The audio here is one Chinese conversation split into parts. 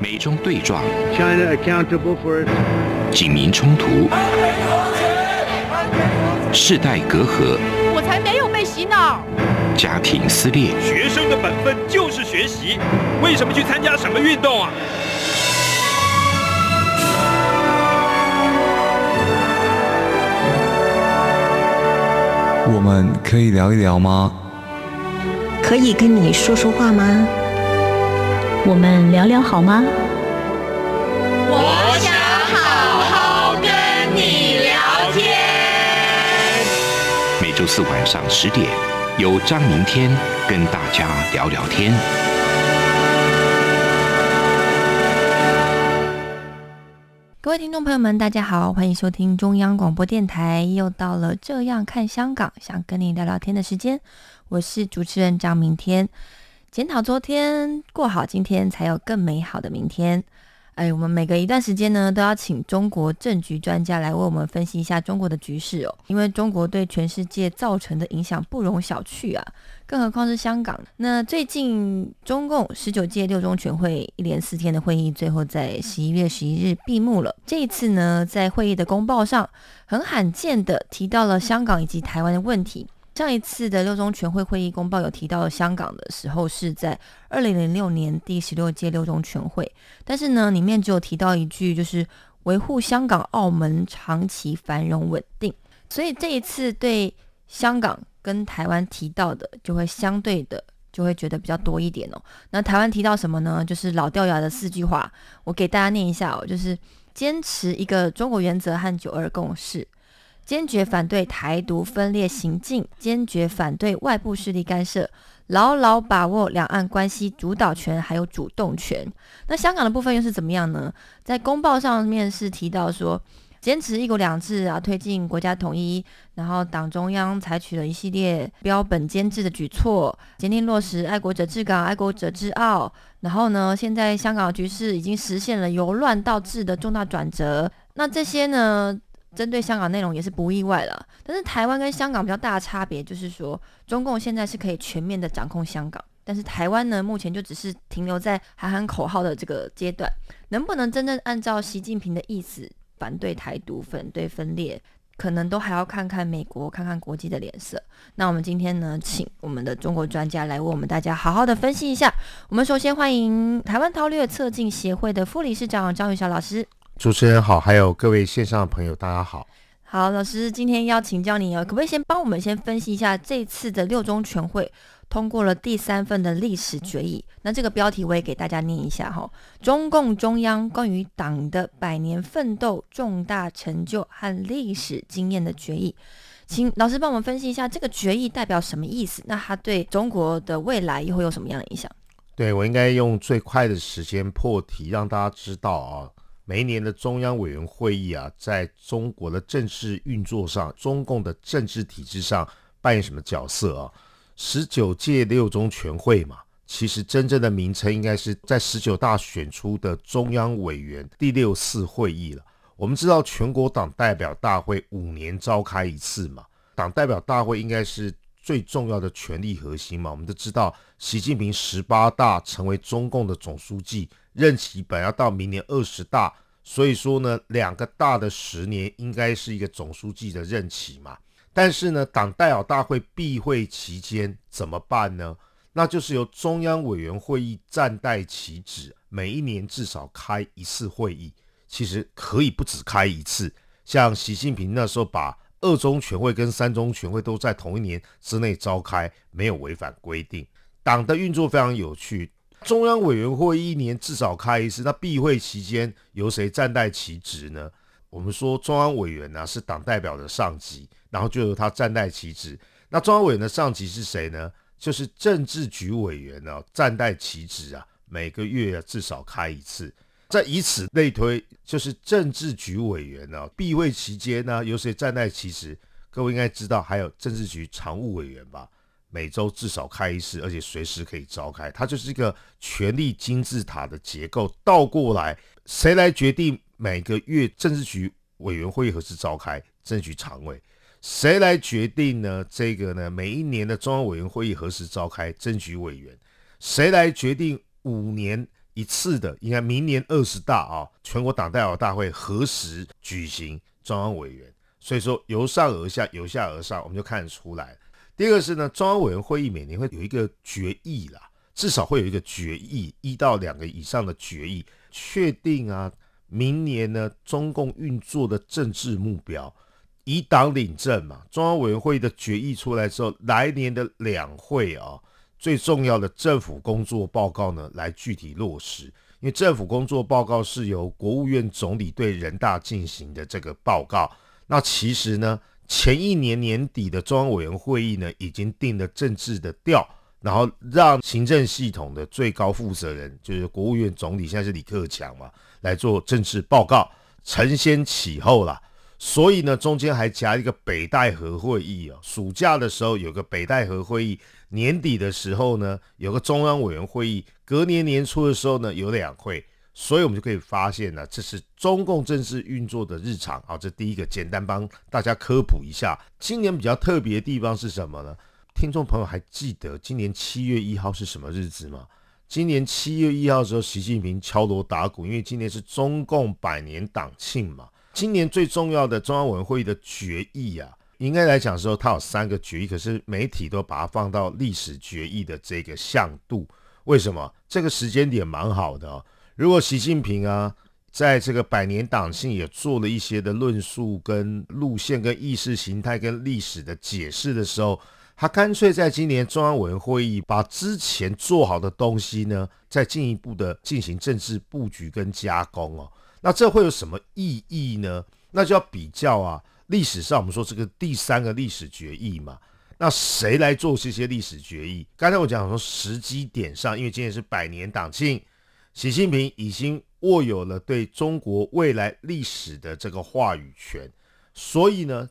美中对撞，China accountable for its 警民冲突，世代隔阂，我才没有被洗脑。家庭撕裂。学生的本分就是学习，为什么去参加什么运动啊？我们可以聊一聊吗？可以跟你说说话吗？我们聊聊好吗？我想好好跟你聊天。每周四晚上十点，由张明天跟大家聊聊天。各位听众朋友们，大家好，欢迎收听中央广播电台。又到了这样看香港，想跟你聊聊天的时间，我是主持人张明天。检讨昨天，过好今天，才有更美好的明天。哎，我们每隔一段时间呢，都要请中国政局专家来为我们分析一下中国的局势哦，因为中国对全世界造成的影响不容小觑啊，更何况是香港。那最近中共十九届六中全会一连四天的会议，最后在十一月十一日闭幕了。这一次呢，在会议的公报上，很罕见的提到了香港以及台湾的问题。上一次的六中全会会议公报有提到香港的时候，是在二零零六年第十六届六中全会，但是呢，里面只有提到一句，就是维护香港、澳门长期繁荣稳定。所以这一次对香港跟台湾提到的，就会相对的就会觉得比较多一点哦。那台湾提到什么呢？就是老掉牙的四句话，我给大家念一下哦，就是坚持一个中国原则和九二共识。坚决反对台独分裂行径，坚决反对外部势力干涉，牢牢把握两岸关系主导权还有主动权。那香港的部分又是怎么样呢？在公报上面是提到说，坚持一国两制啊，推进国家统一，然后党中央采取了一系列标本兼治的举措，坚定落实爱国者治港、爱国者治澳。然后呢，现在香港局势已经实现了由乱到治的重大转折。那这些呢？针对香港内容也是不意外了，但是台湾跟香港比较大的差别就是说，中共现在是可以全面的掌控香港，但是台湾呢，目前就只是停留在喊喊口号的这个阶段，能不能真正按照习近平的意思反对台独、反对分裂，可能都还要看看美国、看看国际的脸色。那我们今天呢，请我们的中国专家来为我们大家好好的分析一下。我们首先欢迎台湾韬略策进协会的副理事长张宇晓老师。主持人好，还有各位线上的朋友，大家好。好，老师，今天要请教你哦，可不可以先帮我们先分析一下这次的六中全会通过了第三份的历史决议？那这个标题我也给大家念一下哈、哦：中共中央关于党的百年奋斗重大成就和历史经验的决议。请老师帮我们分析一下这个决议代表什么意思？那它对中国的未来又会有什么样的影响？对我应该用最快的时间破题，让大家知道啊。每一年的中央委员会议啊，在中国的政治运作上，中共的政治体制上扮演什么角色啊？十九届六中全会嘛，其实真正的名称应该是在十九大选出的中央委员第六次会议了。我们知道全国党代表大会五年召开一次嘛，党代表大会应该是最重要的权力核心嘛。我们都知道，习近平十八大成为中共的总书记。任期本要到明年二十大，所以说呢，两个大的十年应该是一个总书记的任期嘛。但是呢，党代表大会闭会期间怎么办呢？那就是由中央委员会议暂代其职，每一年至少开一次会议。其实可以不止开一次，像习近平那时候把二中全会跟三中全会都在同一年之内召开，没有违反规定。党的运作非常有趣。中央委员会一年至少开一次，那闭会期间由谁暂代其职呢？我们说中央委员呢、是党代表的上级，然后就由他暂代其职。那中央委员的上级是谁呢？就是政治局委员呢、啊、暂代其职啊，每个月、啊、至少开一次。再以此类推，就是政治局委员呢、啊、闭会期间呢由谁站在其实？各位应该知道，还有政治局常务委员吧？每周至少开一次，而且随时可以召开，它就是一个权力金字塔的结构。倒过来，谁来决定每个月政治局委员会何时召开？政治局常委。谁来决定呢？这个呢？每一年的中央委员会议何时召开？政局委员。谁来决定五年一次的，应该明年二十大啊，全国党代表大会何时举行中央委员？所以说由上而下，由下而上，我们就看得出来。第二个是呢，中央委员会议每年会有一个决议啦，至少会有一个决议，一到两个以上的决议，确定啊，明年呢中共运作的政治目标，以党领政嘛。中央委员会的决议出来之后，来年的两会啊，最重要的政府工作报告呢，来具体落实。因为政府工作报告是由国务院总理对人大进行的这个报告。那其实呢，前一年年底的中央委员会议呢，已经定了政治的调，然后让行政系统的最高负责人，就是国务院总理，现在是李克强嘛，来做政治报告，承先启后啦。所以呢，中间还夹一个北戴河会议哦，暑假的时候有个北戴河会议，年底的时候呢，有个中央委员会议，隔年年初的时候呢，有两会。所以，我们就可以发现呢，这是中共政治运作的日常啊。这第一个，简单帮大家科普一下。今年比较特别的地方是什么呢？听众朋友还记得今年七月一号是什么日子吗？今年七月一号的时候，习近平敲锣打鼓，因为今年是中共百年党庆嘛。今年最重要的中央委员会的决议啊，应该来讲说，它有三个决议，可是媒体都把它放到历史决议的这个向度。为什么？这个时间点蛮好的哦。如果习近平啊，在这个百年党性也做了一些的论述、跟路线、跟意识形态、跟历史的解释的时候，他干脆在今年中央委员会议把之前做好的东西呢，再进一步的进行政治布局跟加工哦。那这会有什么意义呢？那就要比较啊，历史上我们说这个第三个历史决议嘛，那谁来做这些历史决议？刚才我讲说时机点上，因为今年是百年党庆。习近平已经握有了对中国未来历史的这个话语权，所以呢，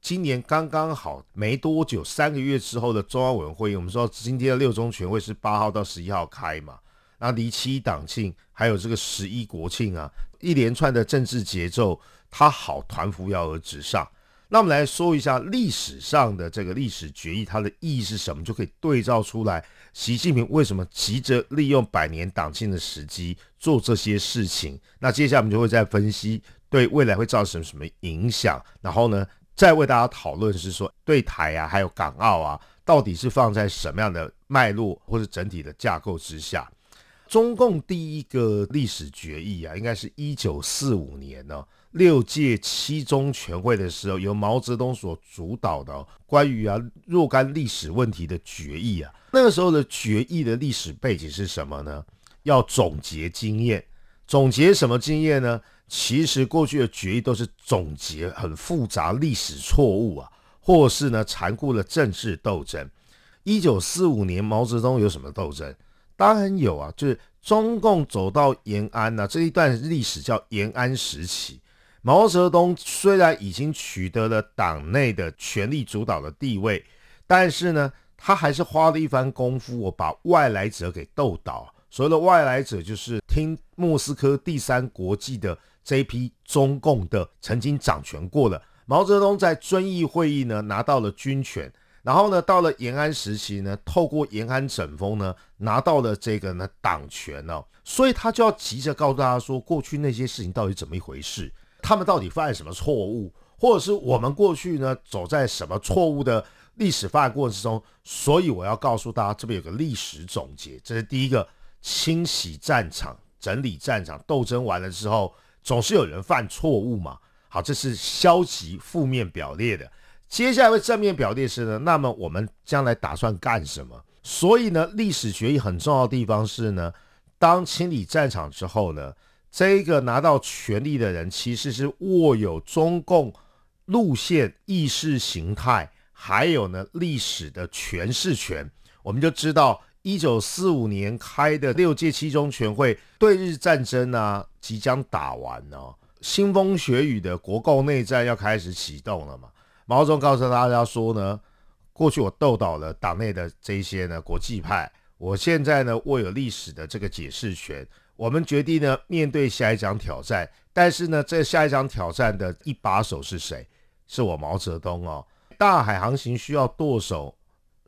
今年刚刚好没多久，三个月之后的中央委员会，我们说今天的六中全会是八号到十一号开嘛，那离七党庆还有这个十一国庆啊，一连串的政治节奏，它好团扶摇而直上。那我们来说一下历史上的这个历史决议，它的意义是什么，就可以对照出来。习近平为什么急着利用百年党庆的时机做这些事情？那接下来我们就会再分析对未来会造成什么影响，然后呢，再为大家讨论是说对台啊，还有港澳啊，到底是放在什么样的脉络或者整体的架构之下？中共第一个历史决议啊，应该是一九四五年呢。六届七中全会的时候，由毛泽东所主导的关于啊若干历史问题的决议啊，那个时候的决议的历史背景是什么呢？要总结经验，总结什么经验呢？其实过去的决议都是总结很复杂历史错误啊，或是呢残酷的政治斗争。一九四五年毛泽东有什么斗争？当然有啊，就是中共走到延安呐这一段历史叫延安时期。毛泽东虽然已经取得了党内的权力主导的地位，但是呢，他还是花了一番功夫，我把外来者给斗倒。所谓的外来者，就是听莫斯科第三国际的这一批中共的曾经掌权过的。毛泽东在遵义会议呢拿到了军权，然后呢，到了延安时期呢，透过延安整风呢拿到了这个呢党权哦，所以他就要急着告诉大家说，过去那些事情到底怎么一回事。他们到底犯了什么错误，或者是我们过去呢走在什么错误的历史发展过程之中？所以我要告诉大家，这边有个历史总结，这是第一个清洗战场、整理战场。斗争完了之后，总是有人犯错误嘛。好，这是消极负面表列的。接下来正面表列是呢，那么我们将来打算干什么？所以呢，历史决议很重要的地方是呢，当清理战场之后呢。这个拿到权力的人，其实是握有中共路线、意识形态，还有呢历史的诠释权。我们就知道，一九四五年开的六届七中全会，对日战争啊即将打完哦，腥风血雨的国共内战要开始启动了嘛。毛泽东告诉大家说呢，过去我斗倒了党内的这些呢国际派，我现在呢握有历史的这个解释权。我们决定呢，面对下一场挑战。但是呢，这下一场挑战的一把手是谁？是我毛泽东哦。大海航行需要舵手，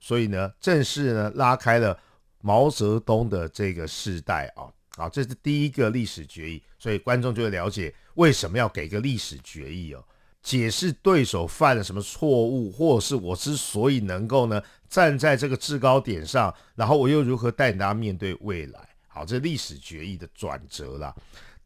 所以呢，正式呢拉开了毛泽东的这个世代啊。啊，这是第一个历史决议，所以观众就会了解为什么要给个历史决议哦，解释对手犯了什么错误，或者是我之所以能够呢站在这个制高点上，然后我又如何带领大家面对未来。好，这历史决议的转折啦。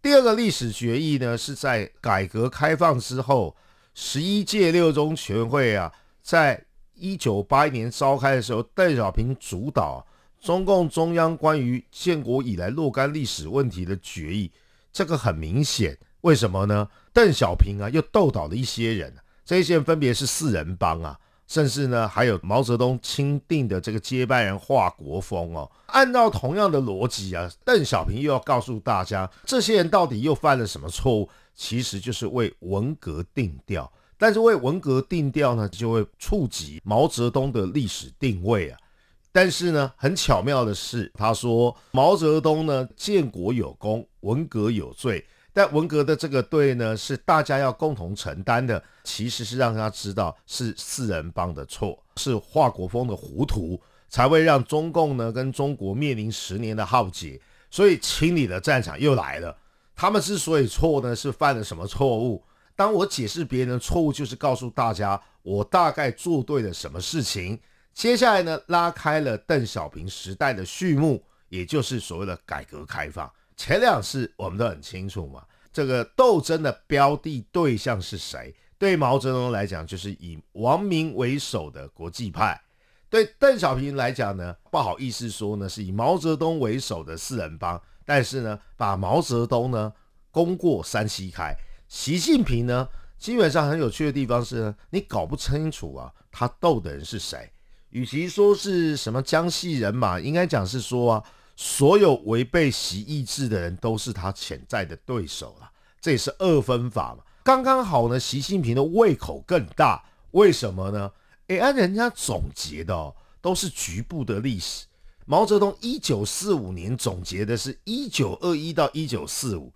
第二个历史决议呢，是在改革开放之后，十一届六中全会啊，在一九八一年召开的时候，邓小平主导。中共中央关于建国以来若干历史问题的决议，这个很明显，为什么呢？邓小平啊，又斗倒了一些人，这些人分别是四人帮啊，甚至呢还有毛泽东钦定的这个接班人华国锋哦。按照同样的逻辑啊，邓小平又要告诉大家，这些人到底又犯了什么错误？其实就是为文革定调，但是为文革定调呢，就会触及毛泽东的历史定位啊。但是呢，很巧妙的是，他说毛泽东呢建国有功，文革有罪。但文革的这个罪呢，是大家要共同承担的。其实是让他知道是四人帮的错，是华国锋的糊涂，才会让中共呢跟中国面临十年的浩劫。所以清理的战场又来了。他们之所以错呢，是犯了什么错误？当我解释别人的错误，就是告诉大家我大概做对了什么事情。接下来呢，拉开了邓小平时代的序幕，也就是所谓的改革开放。前两次我们都很清楚嘛，这个斗争的标的对象是谁？对毛泽东来讲，就是以王明为首的国际派；对邓小平来讲呢，不好意思说呢，是以毛泽东为首的四人帮。但是呢，把毛泽东呢攻过山西开。习近平呢，基本上很有趣的地方是呢，你搞不清楚啊，他斗的人是谁。与其说是什么江西人马，应该讲是说啊，所有违背习意志的人都是他潜在的对手了。这也是二分法嘛，刚刚好呢。习近平的胃口更大，为什么呢？哎，按人家总结的哦，都是局部的历史。毛泽东一九四五年总结的是一九二一到一九四五，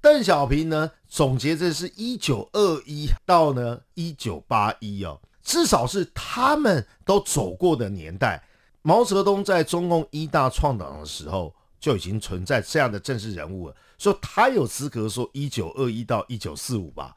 邓小平呢总结的是一九二一到呢一九八一哦。至少是他们都走过的年代。毛泽东在中共一大创党的时候就已经存在这样的政治人物了，所以他有资格说一九二一到一九四五吧。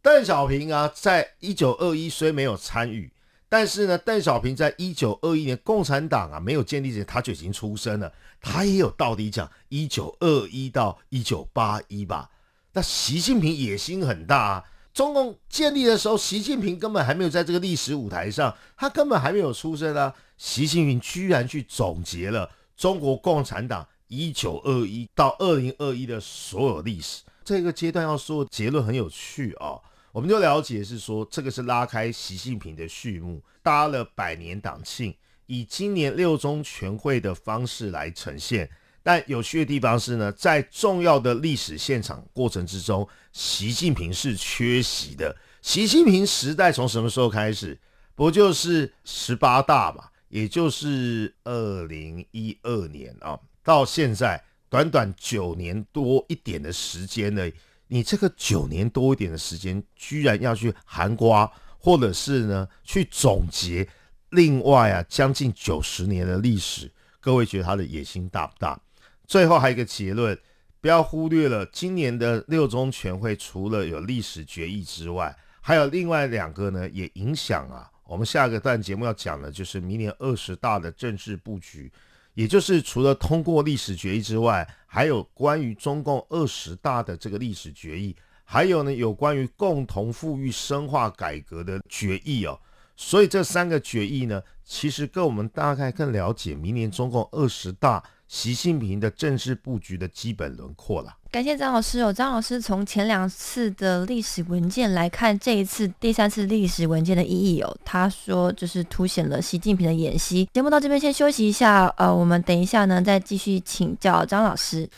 邓小平啊，在一九二一虽没有参与，但是呢，邓小平在一九二一年共产党啊没有建立之前他就已经出生了，他也有道理讲一九二一到一九八一吧。那习近平野心很大啊。中共建立的时候，习近平根本还没有在这个历史舞台上，他根本还没有出生啊！习近平居然去总结了中国共产党一九二一到二零二一的所有历史。这个阶段要说结论很有趣啊，我们就了解是说，这个是拉开习近平的序幕，搭了百年党庆，以今年六中全会的方式来呈现。但有趣的地方是呢，在重要的历史现场过程之中，习近平是缺席的。习近平时代从什么时候开始？不就是十八大嘛？也就是二零一二年啊，到现在短短九年多一点的时间呢，你这个九年多一点的时间，居然要去含瓜，或者是呢去总结另外啊将近九十年的历史？各位觉得他的野心大不大？最后还有一个结论，不要忽略了今年的六中全会，除了有历史决议之外，还有另外两个呢，也影响啊。我们下个段节目要讲的，就是明年二十大的政治布局，也就是除了通过历史决议之外，还有关于中共二十大的这个历史决议，还有呢有关于共同富裕深化改革的决议哦。所以这三个决议呢，其实跟我们大概更了解明年中共二十大。习近平的政治布局的基本轮廓了。感谢张老师哦，张老师从前两次的历史文件来看，这一次第三次历史文件的意义哦。他说，就是凸显了习近平的演习。节目到这边先休息一下，呃，我们等一下呢再继续请教张老师。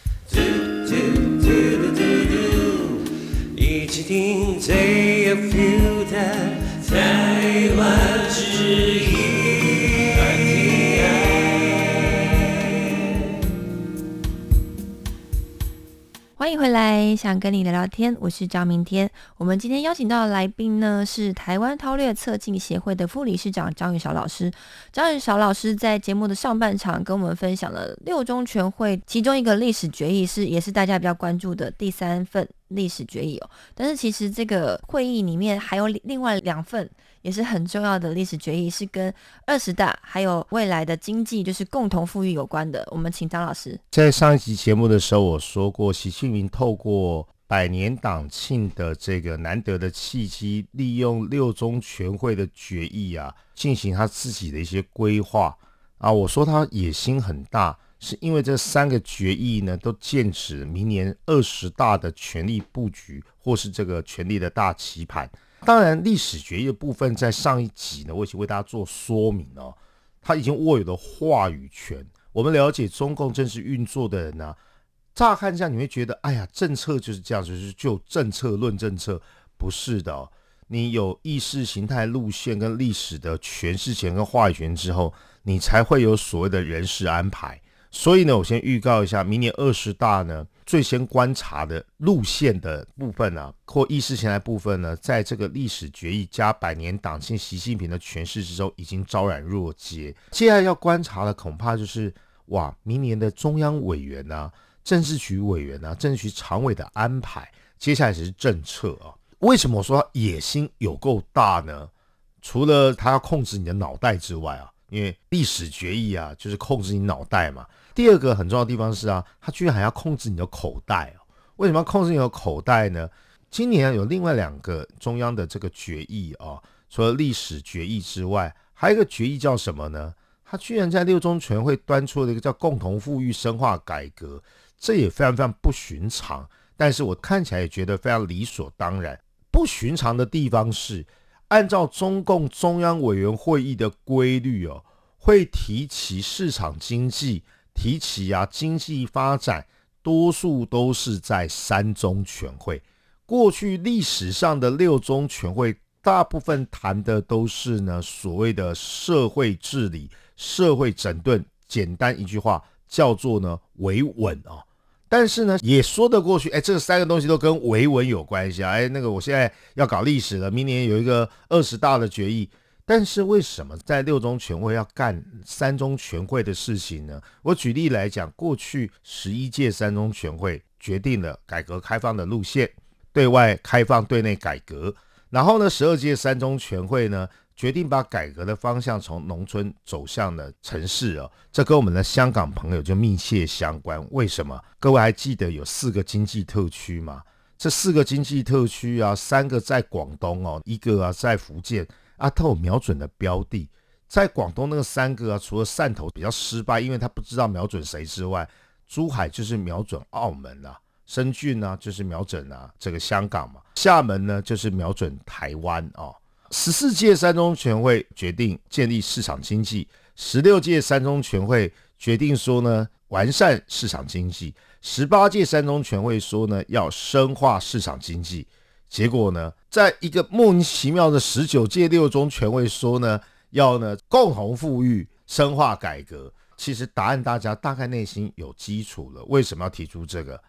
一起听台湾欢迎回来，想跟你聊聊天，我是张明天。我们今天邀请到的来宾呢，是台湾韬略策进协会的副理事长张宇韶老师。张宇韶老师在节目的上半场跟我们分享了六中全会其中一个历史决议，是也是大家比较关注的第三份历史决议哦。但是其实这个会议里面还有另外两份。也是很重要的历史决议，是跟二十大还有未来的经济，就是共同富裕有关的。我们请张老师。在上一集节目的时候，我说过，习近平透过百年党庆的这个难得的契机，利用六中全会的决议啊，进行他自己的一些规划啊。我说他野心很大，是因为这三个决议呢，都剑指明年二十大的权力布局，或是这个权力的大棋盘。当然，历史决议的部分在上一集呢，我已经为大家做说明哦。他已经握有了话语权。我们了解中共正式运作的人呢，乍看下你会觉得，哎呀，政策就是这样，就是就政策论政策，不是的。你有意识形态路线跟历史的诠释权跟话语权之后，你才会有所谓的人事安排。所以呢，我先预告一下，明年二十大呢，最先观察的路线的部分啊，或意识形态部分呢，在这个历史决议加百年党庆习近平的诠释之中，已经昭然若揭。接下来要观察的，恐怕就是哇，明年的中央委员啊、政治局委员啊、政治局常委的安排，接下来才是政策啊。为什么我说野心有够大呢？除了他要控制你的脑袋之外啊，因为历史决议啊，就是控制你脑袋嘛。第二个很重要的地方是啊，他居然还要控制你的口袋哦。为什么要控制你的口袋呢？今年有另外两个中央的这个决议啊，除了历史决议之外，还有一个决议叫什么呢？他居然在六中全会端出了一个叫共同富裕深化改革，这也非常非常不寻常。但是我看起来也觉得非常理所当然。不寻常的地方是，按照中共中央委员会议的规律哦，会提起市场经济。提起啊，经济发展多数都是在三中全会。过去历史上的六中全会，大部分谈的都是呢所谓的社会治理、社会整顿。简单一句话叫做呢维稳啊。但是呢，也说得过去。哎，这三个东西都跟维稳有关系啊。哎，那个我现在要搞历史了，明年有一个二十大的决议。但是为什么在六中全会要干三中全会的事情呢？我举例来讲，过去十一届三中全会决定了改革开放的路线，对外开放、对内改革。然后呢，十二届三中全会呢，决定把改革的方向从农村走向了城市哦。这跟我们的香港朋友就密切相关。为什么？各位还记得有四个经济特区吗？这四个经济特区啊，三个在广东哦，一个啊在福建。阿透瞄准的标的，在广东那个三个啊，除了汕头比较失败，因为他不知道瞄准谁之外，珠海就是瞄准澳门啊，深圳呢就是瞄准啊这个香港嘛，厦门呢就是瞄准台湾啊。十四届三中全会决定建立市场经济，十六届三中全会决定说呢完善市场经济，十八届三中全会说呢要深化市场经济。结果呢，在一个莫名其妙的十九届六中全会说呢，要呢共同富裕、深化改革。其实答案大家大概内心有基础了。为什么要提出这个？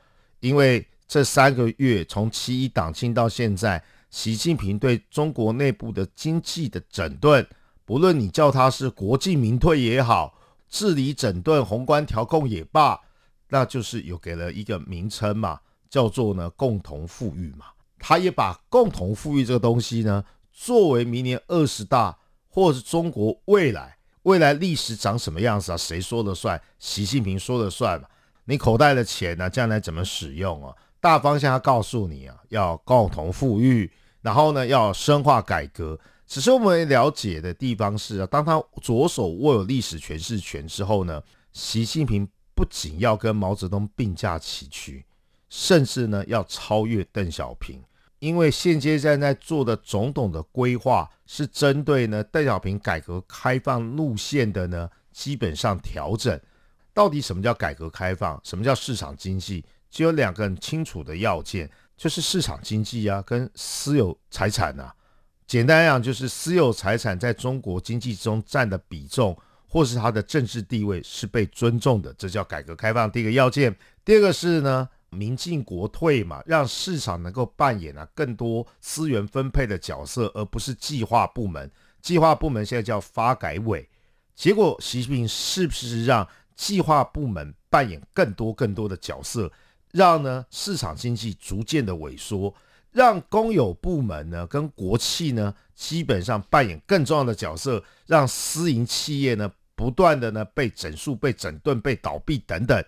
因为这三个月从七一党庆到现在，习近平对中国内部的经济的整顿，不论你叫它是国进民退也好，治理整顿、宏观调控也罢，那就是有给了一个名称嘛，叫做呢共同富裕嘛。他也把共同富裕这个东西呢，作为明年二十大或者是中国未来未来历史长什么样子啊？谁说了算？习近平说了算嘛？你口袋的钱呢，将来怎么使用啊？大方向他告诉你啊，要共同富裕，然后呢，要深化改革。只是我们了解的地方是啊，当他左手握有历史诠释权之后呢，习近平不仅要跟毛泽东并驾齐驱，甚至呢，要超越邓小平。因为现阶段在做的种种的规划，是针对呢邓小平改革开放路线的呢基本上调整。到底什么叫改革开放？什么叫市场经济？只有两个很清楚的要件，就是市场经济啊，跟私有财产啊。简单讲，就是私有财产在中国经济中占的比重，或是它的政治地位是被尊重的，这叫改革开放第一个要件。第二个是呢。民进国退嘛，让市场能够扮演啊更多资源分配的角色，而不是计划部门。计划部门现在叫发改委，结果习近平是不是让计划部门扮演更多更多的角色，让呢市场经济逐渐的萎缩，让公有部门呢跟国企呢基本上扮演更重要的角色，让私营企业呢不断的呢被整肃、被整顿、被倒闭等等。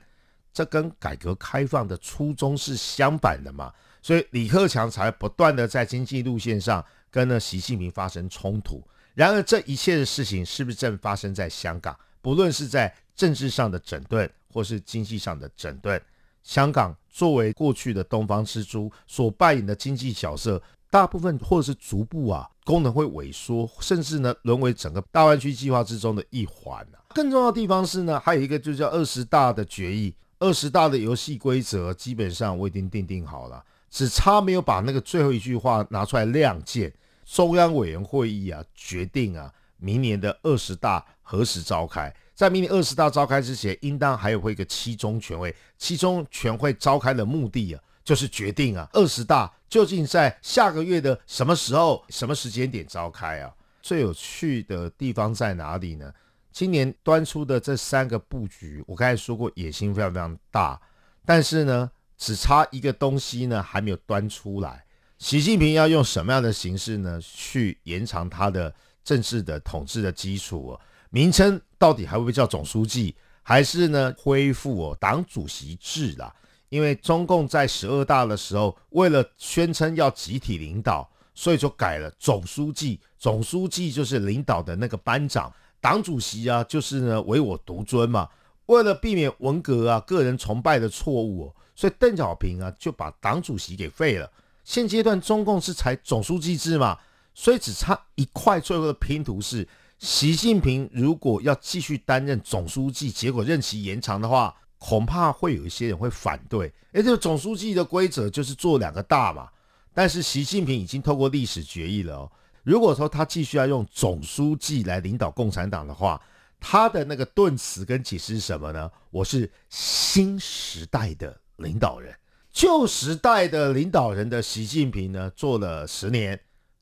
这跟改革开放的初衷是相反的嘛，所以李克强才不断的在经济路线上跟呢习近平发生冲突。然而，这一切的事情是不是正发生在香港？不论是在政治上的整顿，或是经济上的整顿，香港作为过去的东方之珠所扮演的经济角色，大部分或者是逐步啊功能会萎缩，甚至呢沦为整个大湾区计划之中的一环啊。更重要的地方是呢，还有一个就叫二十大的决议。二十大的游戏规则基本上我已经定定好了，只差没有把那个最后一句话拿出来亮剑。中央委员会议啊，决定啊，明年的二十大何时召开？在明年二十大召开之前，应当还有会一个七中全会。七中全会召开的目的啊，就是决定啊，二十大究竟在下个月的什么时候、什么时间点召开啊？最有趣的地方在哪里呢？今年端出的这三个布局，我刚才说过野心非常非常大，但是呢，只差一个东西呢还没有端出来。习近平要用什么样的形式呢去延长他的政治的统治的基础？名称到底还会不会叫总书记，还是呢恢复哦党主席制啦？因为中共在十二大的时候，为了宣称要集体领导，所以就改了总书记。总书记就是领导的那个班长。党主席啊，就是呢唯我独尊嘛。为了避免文革啊个人崇拜的错误，所以邓小平啊就把党主席给废了。现阶段中共是采总书记制嘛，所以只差一块最后的拼图是习近平如果要继续担任总书记，结果任期延长的话，恐怕会有一些人会反对。哎，这个总书记的规则就是做两个大嘛。但是习近平已经透过历史决议了哦。如果说他继续要用总书记来领导共产党的话，他的那个顿词跟解释是什么呢？我是新时代的领导人，旧时代的领导人的习近平呢，做了十年，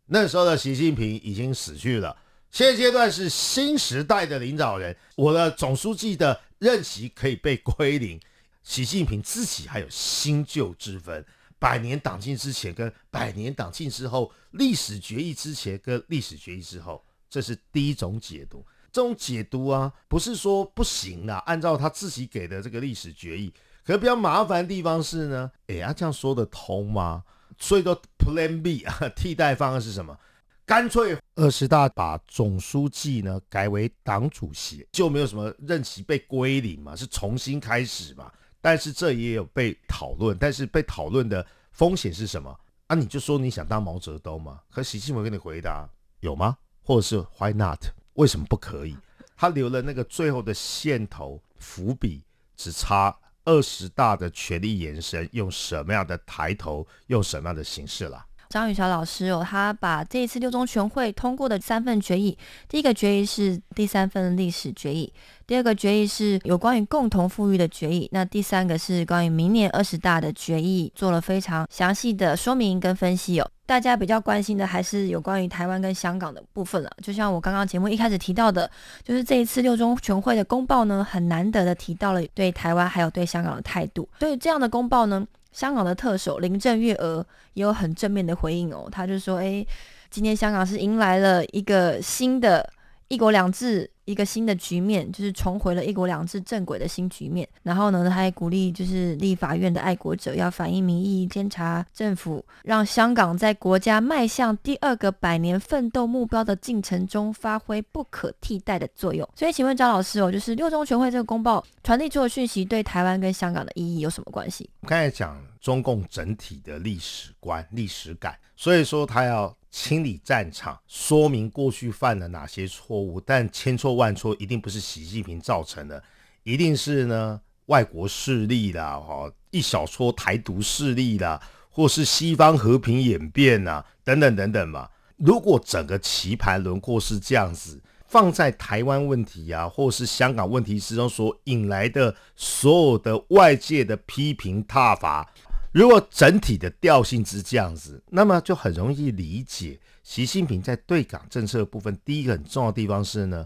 那时候的习近平已经死去了。现阶段是新时代的领导人，我的总书记的任期可以被归零，习近平自己还有新旧之分。百年党庆之前跟百年党庆之后，历史决议之前跟历史决议之后，这是第一种解读。这种解读啊，不是说不行啦，按照他自己给的这个历史决议，可比较麻烦的地方是呢，哎呀，这样说得通吗？所以说 Plan B 啊，替代方案是什么？干脆二十大把总书记呢改为党主席，就没有什么任期被归零嘛，是重新开始嘛。但是这也有被讨论，但是被讨论的风险是什么啊？你就说你想当毛泽东吗？可习近平跟你回答有吗？或者是 Why not？为什么不可以？他留了那个最后的线头伏笔，只差二十大的权力延伸，用什么样的抬头，用什么样的形式了？张雨桥老师哦，他把这一次六中全会通过的三份决议，第一个决议是第三份历史决议，第二个决议是有关于共同富裕的决议，那第三个是关于明年二十大的决议，做了非常详细的说明跟分析哦。大家比较关心的还是有关于台湾跟香港的部分了。就像我刚刚节目一开始提到的，就是这一次六中全会的公报呢，很难得的提到了对台湾还有对香港的态度。所以这样的公报呢。香港的特首林郑月娥也有很正面的回应哦，她就说：“诶，今天香港是迎来了一个新的一国两制。”一个新的局面，就是重回了一国两制正轨的新局面。然后呢，他还鼓励就是立法院的爱国者要反映民意，监察政府，让香港在国家迈向第二个百年奋斗目标的进程中发挥不可替代的作用。所以，请问张老师哦，就是六中全会这个公报传递出的讯息，对台湾跟香港的意义有什么关系？我刚才讲中共整体的历史观、历史感，所以说他要。清理战场，说明过去犯了哪些错误，但千错万错一定不是习近平造成的，一定是呢外国势力啦，哈一小撮台独势力啦，或是西方和平演变呐，等等等等嘛。如果整个棋盘轮廓是这样子，放在台湾问题啊，或是香港问题之中所引来的所有的外界的批评挞伐，如果整体的调性是这样子，那么就很容易理解习近平在对港政策的部分第一个很重要的地方是呢，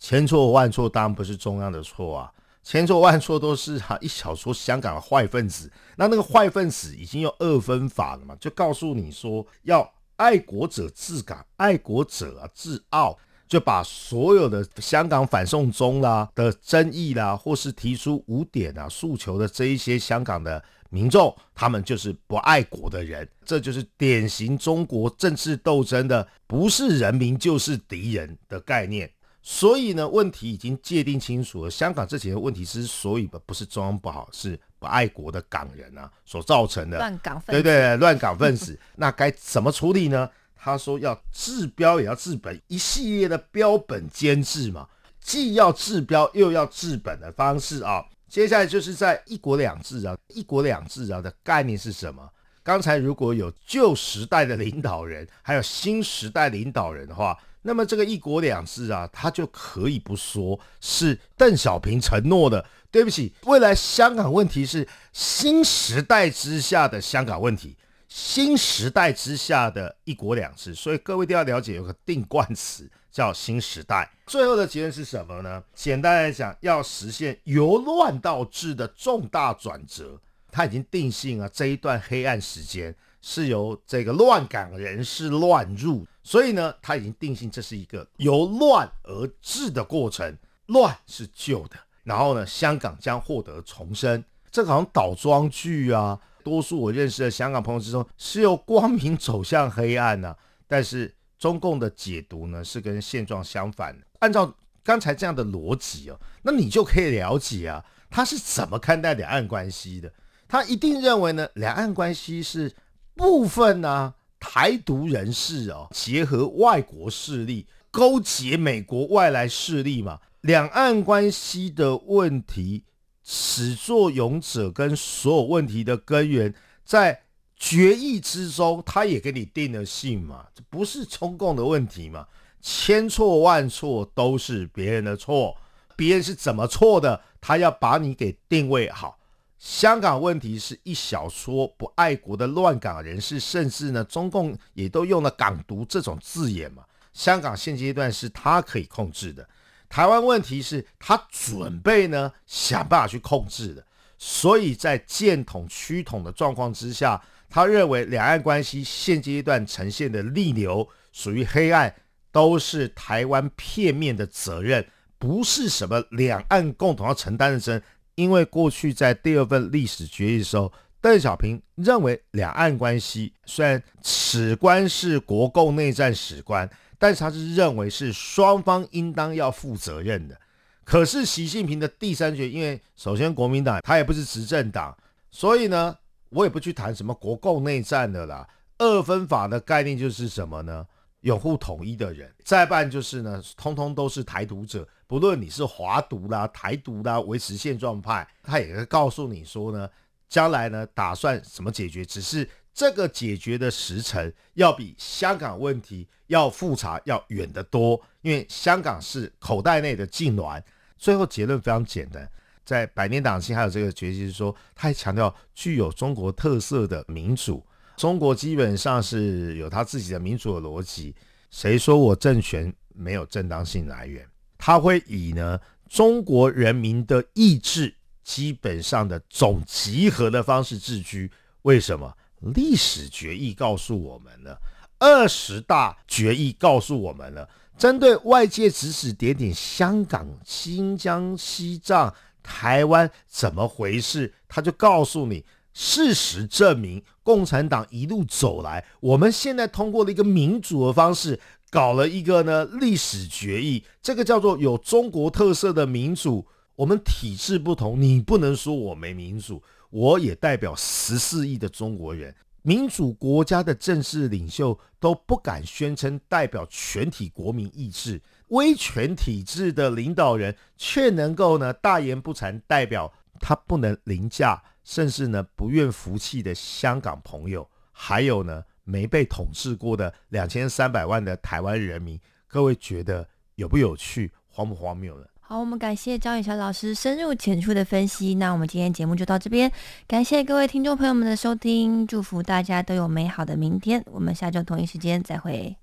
千错万错当然不是中央的错啊，千错万错都是哈一小撮香港的坏分子，那那个坏分子已经有二分法了嘛，就告诉你说要爱国者治港，爱国者啊治澳。就把所有的香港反送中啦的争议啦，或是提出五点啊诉求的这一些香港的民众，他们就是不爱国的人，这就是典型中国政治斗争的不是人民就是敌人的概念。所以呢，问题已经界定清楚了。香港这几个问题之所以不是中央不好，是不爱国的港人啊所造成的乱港分子，对对，乱港分子，那该怎么处理呢？他说要治标也要治本，一系列的标本兼治嘛，既要治标又要治本的方式啊。接下来就是在一国两制啊，一国两制啊的概念是什么？刚才如果有旧时代的领导人，还有新时代领导人的话，那么这个一国两制啊，他就可以不说是邓小平承诺的。对不起，未来香港问题是新时代之下的香港问题。新时代之下的一国两制，所以各位都要了解，有个定冠词叫新时代。最后的结论是什么呢？简单来讲，要实现由乱到治的重大转折，它已经定性了这一段黑暗时间是由这个乱港人士乱入，所以呢，他已经定性这是一个由乱而治的过程。乱是旧的，然后呢，香港将获得重生。这个好像倒装句啊。多数我认识的香港朋友之中，是由光明走向黑暗呢。但是中共的解读呢，是跟现状相反的。按照刚才这样的逻辑哦，那你就可以了解啊，他是怎么看待两岸关系的？他一定认为呢，两岸关系是部分呢台独人士哦，结合外国势力，勾结美国外来势力嘛。两岸关系的问题。始作俑者跟所有问题的根源，在决议之中，他也给你定了性嘛，这不是中共的问题嘛？千错万错都是别人的错，别人是怎么错的？他要把你给定位好。香港问题是一小撮不爱国的乱港人士，甚至呢，中共也都用了“港独”这种字眼嘛。香港现阶段是他可以控制的。台湾问题是他准备呢想办法去控制的，所以在建统趋统的状况之下，他认为两岸关系现阶段呈现的逆流属于黑暗，都是台湾片面的责任，不是什么两岸共同要承担的责任因为过去在第二份历史决议的时候，邓小平认为两岸关系虽然史官是国共内战史官。但是他是认为是双方应当要负责任的，可是习近平的第三决，因为首先国民党他也不是执政党，所以呢，我也不去谈什么国共内战的啦。二分法的概念就是什么呢？拥护统一的人，再办就是呢，通通都是台独者，不论你是华独啦、台独啦、维持现状派，他也会告诉你说呢，将来呢打算怎么解决，只是。这个解决的时程要比香港问题要复杂要远得多，因为香港是口袋内的痉挛。最后结论非常简单，在百年党性还有这个决心说，他还强调具有中国特色的民主，中国基本上是有他自己的民主的逻辑。谁说我政权没有正当性来源？他会以呢中国人民的意志基本上的总集合的方式自居。为什么？历史决议告诉我们了，二十大决议告诉我们了，针对外界指指点点，香港、新疆、西藏、台湾怎么回事？他就告诉你，事实证明，共产党一路走来，我们现在通过了一个民主的方式，搞了一个呢历史决议，这个叫做有中国特色的民主。我们体制不同，你不能说我没民主。我也代表十四亿的中国人，民主国家的正式领袖都不敢宣称代表全体国民意志，威权体制的领导人却能够呢大言不惭代表他不能凌驾，甚至呢不愿服气的香港朋友，还有呢没被统治过的两千三百万的台湾人民，各位觉得有不有趣、荒不荒谬呢。好，我们感谢张雨霞老师深入浅出的分析。那我们今天节目就到这边，感谢各位听众朋友们的收听，祝福大家都有美好的明天。我们下周同一时间再会。